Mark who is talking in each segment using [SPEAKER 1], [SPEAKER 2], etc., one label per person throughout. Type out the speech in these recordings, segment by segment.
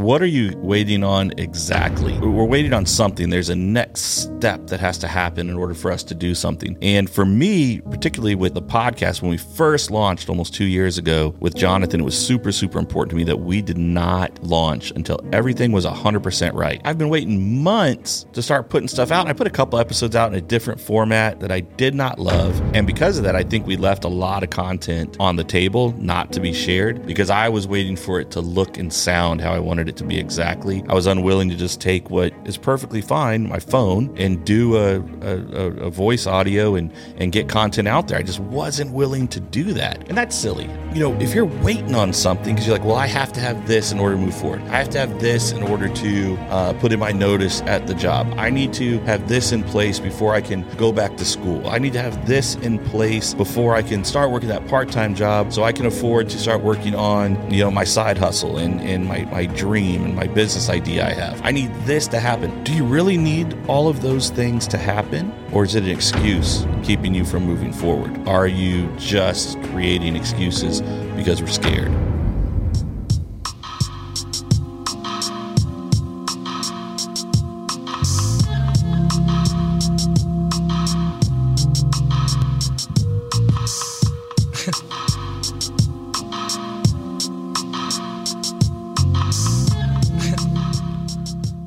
[SPEAKER 1] what are you waiting on exactly? We're waiting on something. There's a next step that has to happen in order for us to do something. And for me, particularly with the podcast, when we first launched almost two years ago with Jonathan, it was super, super important to me that we did not launch until everything was 100% right. I've been waiting months to start putting stuff out. I put a couple episodes out in a different format that I did not love. And because of that, I think we left a lot of content on the table not to be shared because I was waiting for it to look and sound how I wanted it to be exactly. I was unwilling to just take what is perfectly fine, my phone, and do a, a, a voice audio and, and get content out there. I just wasn't willing to do that. And that's silly. You know, if you're waiting on something because you're like, well, I have to have this in order to move forward, I have to have this in order to uh, put in my notice at the job, I need to have this in place before I can go back to school, I need to have this in place before I can start working that part time job so I can afford to start working on, you know, my side hustle and, and my, my dream and my business idea I have. I need this to happen. Do you really need all of those things to happen? Or is it an excuse keeping you from moving forward? Are you just creating excuses because we're scared?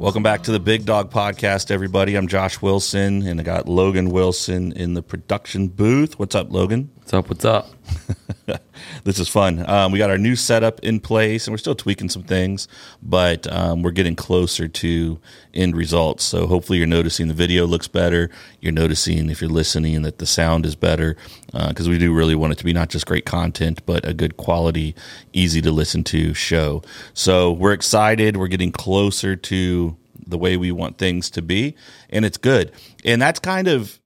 [SPEAKER 1] Welcome back to the Big Dog Podcast, everybody. I'm Josh Wilson, and I got Logan Wilson in the production booth. What's up, Logan?
[SPEAKER 2] What's up? What's up?
[SPEAKER 1] this is fun. Um, we got our new setup in place, and we're still tweaking some things, but um, we're getting closer to end results. So hopefully, you're noticing the video looks better. You're noticing if you're listening that the sound is better because uh, we do really want it to be not just great content, but a good quality, easy to listen to show. So we're excited. We're getting closer to the way we want things to be, and it's good. And that's kind of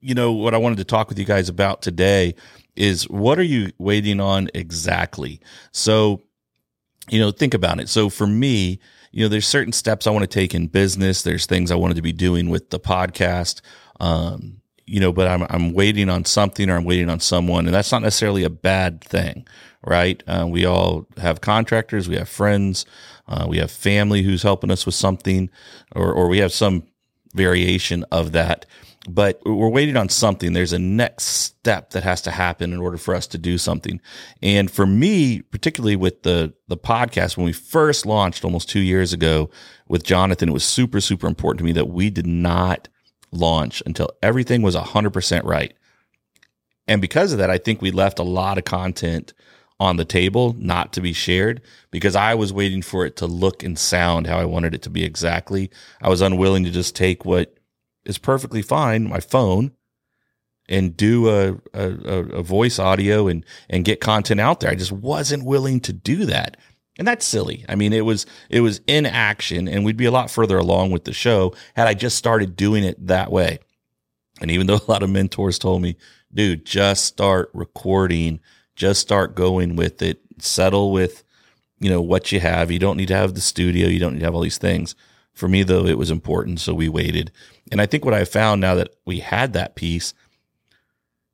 [SPEAKER 1] you know what I wanted to talk with you guys about today is what are you waiting on exactly? So, you know, think about it. So for me, you know, there's certain steps I want to take in business. There's things I wanted to be doing with the podcast. Um, you know, but I'm I'm waiting on something or I'm waiting on someone, and that's not necessarily a bad thing, right? Uh, we all have contractors, we have friends, uh, we have family who's helping us with something, or or we have some variation of that but we're waiting on something. There's a next step that has to happen in order for us to do something. And for me, particularly with the, the podcast, when we first launched almost two years ago with Jonathan, it was super, super important to me that we did not launch until everything was 100% right. And because of that, I think we left a lot of content on the table not to be shared because I was waiting for it to look and sound how I wanted it to be exactly. I was unwilling to just take what is perfectly fine, my phone, and do a, a, a voice audio and, and get content out there. I just wasn't willing to do that. And that's silly. I mean, it was it was in action, and we'd be a lot further along with the show had I just started doing it that way. And even though a lot of mentors told me, dude, just start recording, just start going with it, settle with, you know, what you have. You don't need to have the studio, you don't need to have all these things. For me, though, it was important. So we waited. And I think what I found now that we had that piece,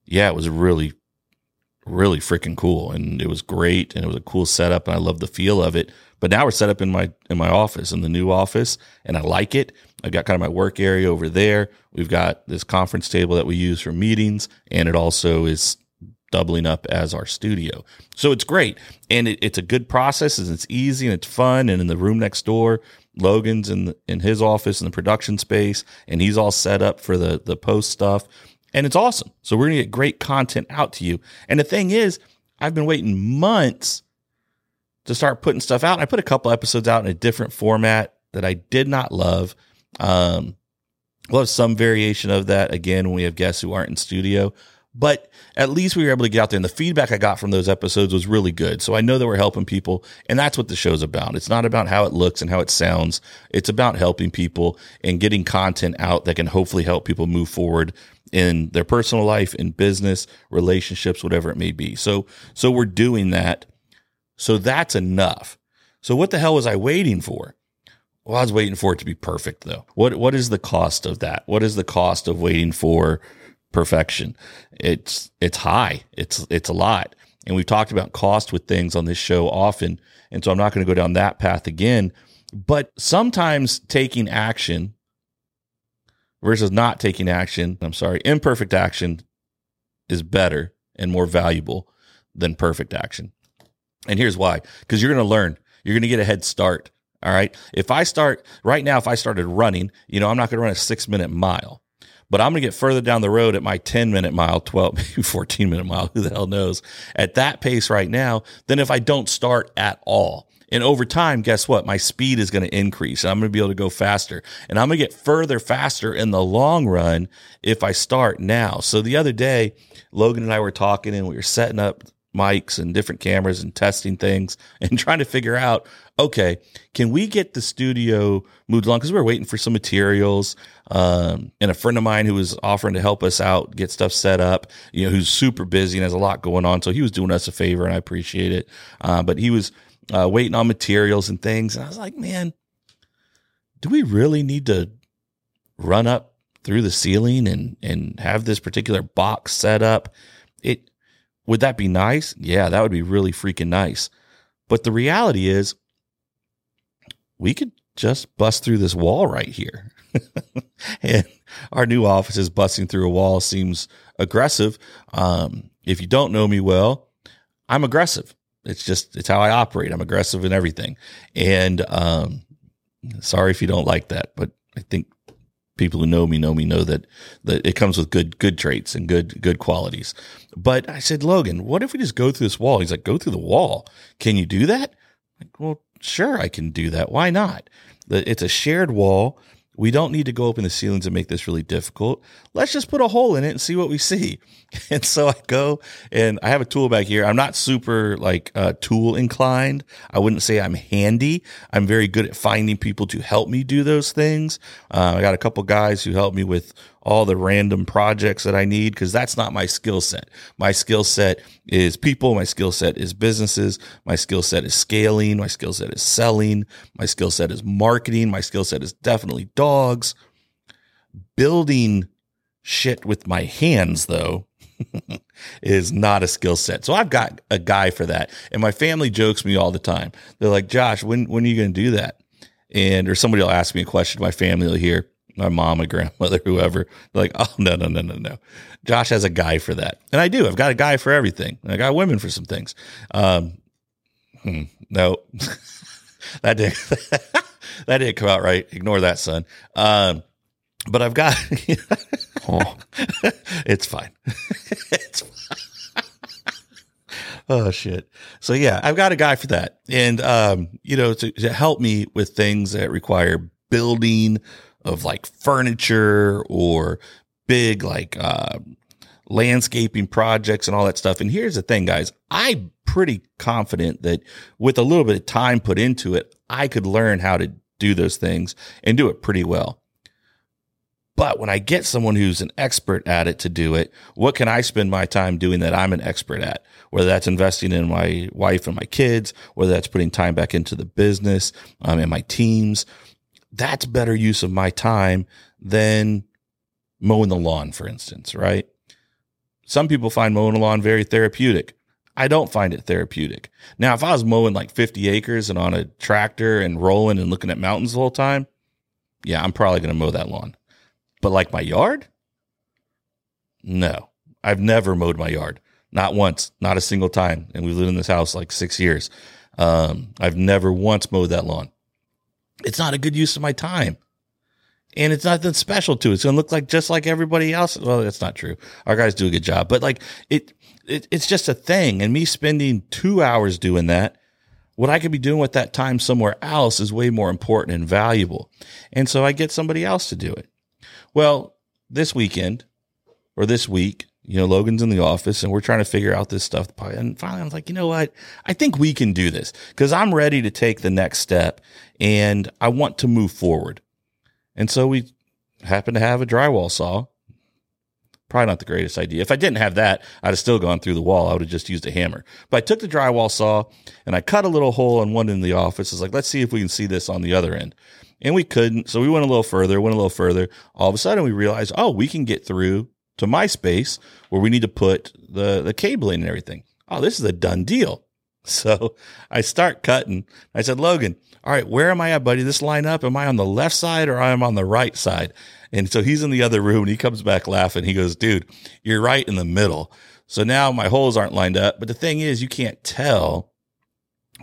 [SPEAKER 1] yeah, it was really, really freaking cool. And it was great. And it was a cool setup. And I love the feel of it. But now we're set up in my in my office, in the new office, and I like it. I've got kind of my work area over there. We've got this conference table that we use for meetings, and it also is doubling up as our studio. So it's great. And it, it's a good process and it's easy and it's fun. And in the room next door, Logan's in the, in his office in the production space, and he's all set up for the the post stuff, and it's awesome. So we're gonna get great content out to you. And the thing is, I've been waiting months to start putting stuff out. I put a couple episodes out in a different format that I did not love. Um, we'll have some variation of that again when we have guests who aren't in studio. But at least we were able to get out there and the feedback I got from those episodes was really good. So I know that we're helping people and that's what the show's about. It's not about how it looks and how it sounds. It's about helping people and getting content out that can hopefully help people move forward in their personal life, in business, relationships, whatever it may be. So, so we're doing that. So that's enough. So what the hell was I waiting for? Well, I was waiting for it to be perfect though. What, what is the cost of that? What is the cost of waiting for perfection. It's it's high. It's it's a lot. And we've talked about cost with things on this show often. And so I'm not going to go down that path again. But sometimes taking action versus not taking action, I'm sorry, imperfect action is better and more valuable than perfect action. And here's why because you're going to learn, you're going to get a head start. All right. If I start right now, if I started running, you know, I'm not going to run a six minute mile, but I'm going to get further down the road at my 10 minute mile, 12, maybe 14 minute mile, who the hell knows, at that pace right now, than if I don't start at all. And over time, guess what? My speed is going to increase and I'm going to be able to go faster. And I'm going to get further faster in the long run if I start now. So the other day, Logan and I were talking and we were setting up mics and different cameras and testing things and trying to figure out okay can we get the studio moved along because we were waiting for some materials um, and a friend of mine who was offering to help us out get stuff set up you know who's super busy and has a lot going on so he was doing us a favor and i appreciate it uh, but he was uh, waiting on materials and things and i was like man do we really need to run up through the ceiling and and have this particular box set up it would that be nice? Yeah, that would be really freaking nice. But the reality is, we could just bust through this wall right here. and our new office is busting through a wall seems aggressive. Um, if you don't know me well, I'm aggressive. It's just, it's how I operate. I'm aggressive in everything. And, um, sorry if you don't like that, but I think people who know me know me know that that it comes with good good traits and good good qualities. But I said, Logan, what if we just go through this wall? He's like, go through the wall. Can you do that? Like, well, sure, I can do that. Why not? It's a shared wall. We don't need to go up in the ceilings and make this really difficult. Let's just put a hole in it and see what we see. And so I go and I have a tool back here. I'm not super like uh, tool inclined. I wouldn't say I'm handy. I'm very good at finding people to help me do those things. Uh, I got a couple guys who help me with all the random projects that I need because that's not my skill set. My skill set is people. My skill set is businesses. My skill set is scaling. My skill set is selling. My skill set is marketing. My skill set is definitely dogs. Building shit with my hands, though, is not a skill set. So I've got a guy for that. And my family jokes me all the time. They're like, Josh, when, when are you going to do that? And, or somebody will ask me a question. My family will hear, my mom, my grandmother, whoever. Like, oh no, no, no, no, no. Josh has a guy for that, and I do. I've got a guy for everything. I got women for some things. Um, hmm, no, that didn't that didn't come out right. Ignore that, son. Um, but I've got. oh. it's fine. it's fine. oh shit. So yeah, I've got a guy for that, and um, you know, to, to help me with things that require building of like furniture or big like uh, landscaping projects and all that stuff. And here's the thing, guys, I'm pretty confident that with a little bit of time put into it, I could learn how to do those things and do it pretty well. But when I get someone who's an expert at it to do it, what can I spend my time doing that I'm an expert at? Whether that's investing in my wife and my kids, whether that's putting time back into the business um, and my teams, that's better use of my time than mowing the lawn, for instance, right? Some people find mowing the lawn very therapeutic. I don't find it therapeutic. Now, if I was mowing like 50 acres and on a tractor and rolling and looking at mountains the whole time, yeah, I'm probably going to mow that lawn. But like my yard? No, I've never mowed my yard. Not once, not a single time. And we've lived in this house like six years. Um, I've never once mowed that lawn it's not a good use of my time. And it's nothing special to it. It's going to look like just like everybody else. Well, that's not true. Our guys do a good job, but like it, it, it's just a thing. And me spending two hours doing that, what I could be doing with that time somewhere else is way more important and valuable. And so I get somebody else to do it. Well, this weekend or this week, you know, Logan's in the office and we're trying to figure out this stuff. And finally, I was like, you know what? I think we can do this because I'm ready to take the next step and I want to move forward. And so we happen to have a drywall saw. Probably not the greatest idea. If I didn't have that, I'd have still gone through the wall. I would have just used a hammer. But I took the drywall saw and I cut a little hole on one end of the office. It's like, let's see if we can see this on the other end. And we couldn't. So we went a little further, went a little further. All of a sudden we realized, oh, we can get through to my space where we need to put the, the cabling and everything. oh, this is a done deal. So I start cutting. I said, Logan, all right, where am I at, buddy? This line up, am I on the left side or am I on the right side? And so he's in the other room and he comes back laughing. He goes, dude, you're right in the middle. So now my holes aren't lined up. But the thing is, you can't tell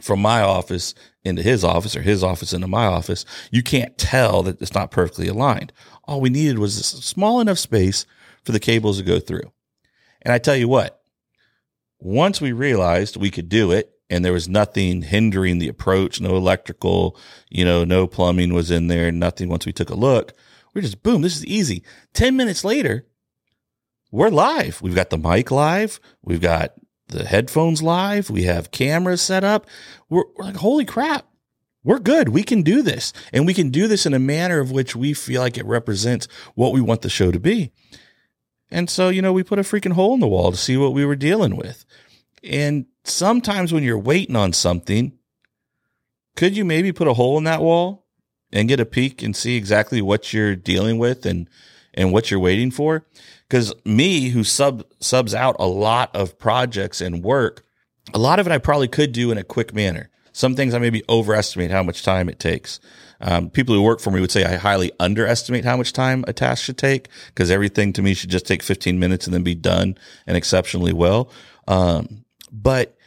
[SPEAKER 1] from my office into his office or his office into my office. You can't tell that it's not perfectly aligned. All we needed was a small enough space for the cables to go through. And I tell you what, once we realized we could do it and there was nothing hindering the approach, no electrical, you know, no plumbing was in there, nothing once we took a look, we're just boom, this is easy. 10 minutes later, we're live. We've got the mic live. We've got the headphones live. We have cameras set up. We're, we're, like, holy crap. We're good. We can do this. And we can do this in a manner of which we feel like it represents what we want the show to be. And so, you know, we put a freaking hole in the wall to see what we were dealing with. And sometimes when you're waiting on something, could you maybe put a hole in that wall and get a peek and see exactly what you're dealing with and and what you're waiting for? Because me, who sub subs out a lot of projects and work, a lot of it I probably could do in a quick manner. Some things I maybe overestimate how much time it takes. Um, people who work for me would say I highly underestimate how much time a task should take because everything to me should just take 15 minutes and then be done and exceptionally well. Um, but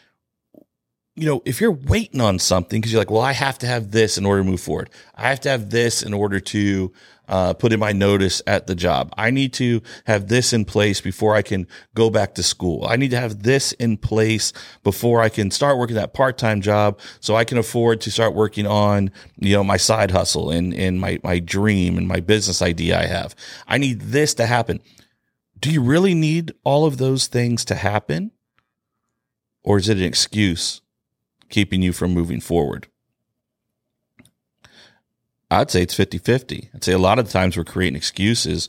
[SPEAKER 1] you know, if you're waiting on something because you're like, well, I have to have this in order to move forward. I have to have this in order to uh, put in my notice at the job. I need to have this in place before I can go back to school. I need to have this in place before I can start working that part-time job so I can afford to start working on, you know, my side hustle and, and my, my dream and my business idea I have. I need this to happen. Do you really need all of those things to happen? Or is it an excuse keeping you from moving forward? I'd say it's 50 50. I'd say a lot of times we're creating excuses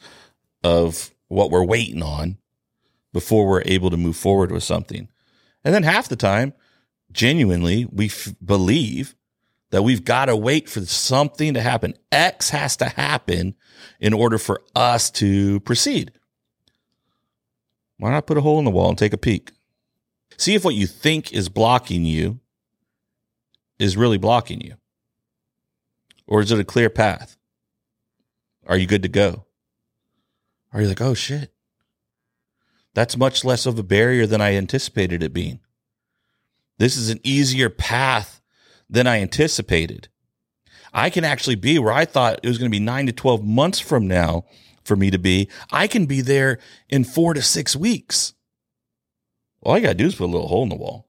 [SPEAKER 1] of what we're waiting on before we're able to move forward with something. And then half the time, genuinely, we f- believe that we've got to wait for something to happen. X has to happen in order for us to proceed. Why not put a hole in the wall and take a peek? See if what you think is blocking you is really blocking you. Or is it a clear path? Are you good to go? Are you like, oh shit? That's much less of a barrier than I anticipated it being. This is an easier path than I anticipated. I can actually be where I thought it was going to be nine to 12 months from now for me to be. I can be there in four to six weeks. All I got to do is put a little hole in the wall.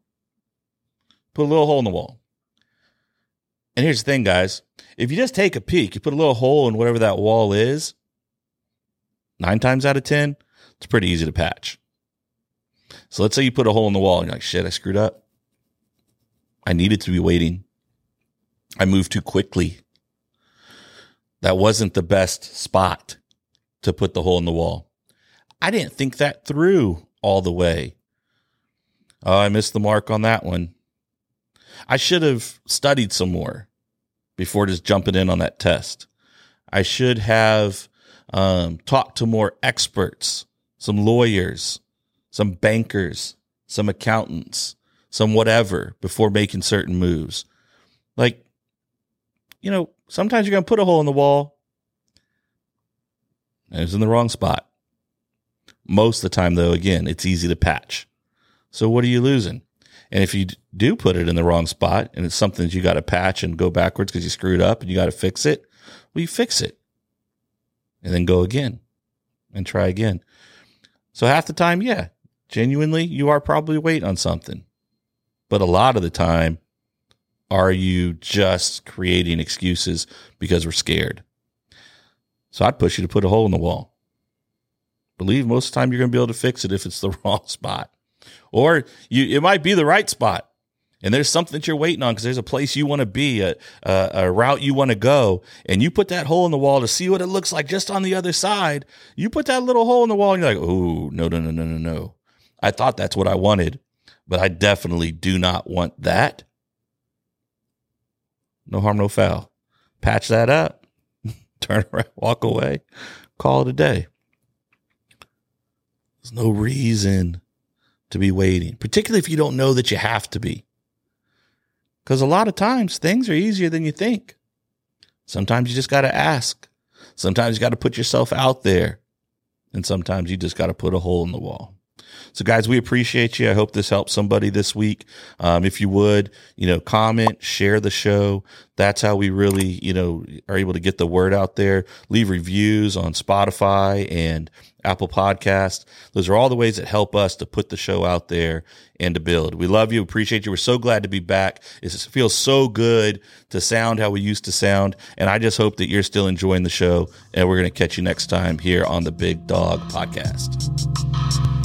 [SPEAKER 1] Put a little hole in the wall. And here's the thing, guys. If you just take a peek, you put a little hole in whatever that wall is, nine times out of 10, it's pretty easy to patch. So let's say you put a hole in the wall and you're like, shit, I screwed up. I needed to be waiting. I moved too quickly. That wasn't the best spot to put the hole in the wall. I didn't think that through all the way. Oh, I missed the mark on that one. I should have studied some more before just jumping in on that test. I should have um, talked to more experts, some lawyers, some bankers, some accountants, some whatever before making certain moves. Like, you know, sometimes you're going to put a hole in the wall and it's in the wrong spot. Most of the time, though, again, it's easy to patch. So what are you losing? And if you do put it in the wrong spot and it's something that you got to patch and go backwards because you screwed up and you got to fix it, well, you fix it and then go again and try again. So half the time, yeah, genuinely, you are probably waiting on something. But a lot of the time, are you just creating excuses because we're scared? So I'd push you to put a hole in the wall. Believe most of the time you're going to be able to fix it if it's the wrong spot or you, it might be the right spot. And there's something that you're waiting on because there's a place you want to be, a, a, a route you want to go, and you put that hole in the wall to see what it looks like just on the other side. You put that little hole in the wall, and you're like, "Oh, no, no, no, no, no, no! I thought that's what I wanted, but I definitely do not want that." No harm, no foul. Patch that up, turn around, walk away, call it a day. There's no reason to be waiting, particularly if you don't know that you have to be. Because a lot of times things are easier than you think. Sometimes you just got to ask. Sometimes you got to put yourself out there. And sometimes you just got to put a hole in the wall. So, guys, we appreciate you. I hope this helps somebody this week. Um, if you would, you know, comment, share the show. That's how we really, you know, are able to get the word out there. Leave reviews on Spotify and Apple Podcast. Those are all the ways that help us to put the show out there and to build. We love you, appreciate you. We're so glad to be back. It feels so good to sound how we used to sound. And I just hope that you're still enjoying the show. And we're going to catch you next time here on the Big Dog Podcast.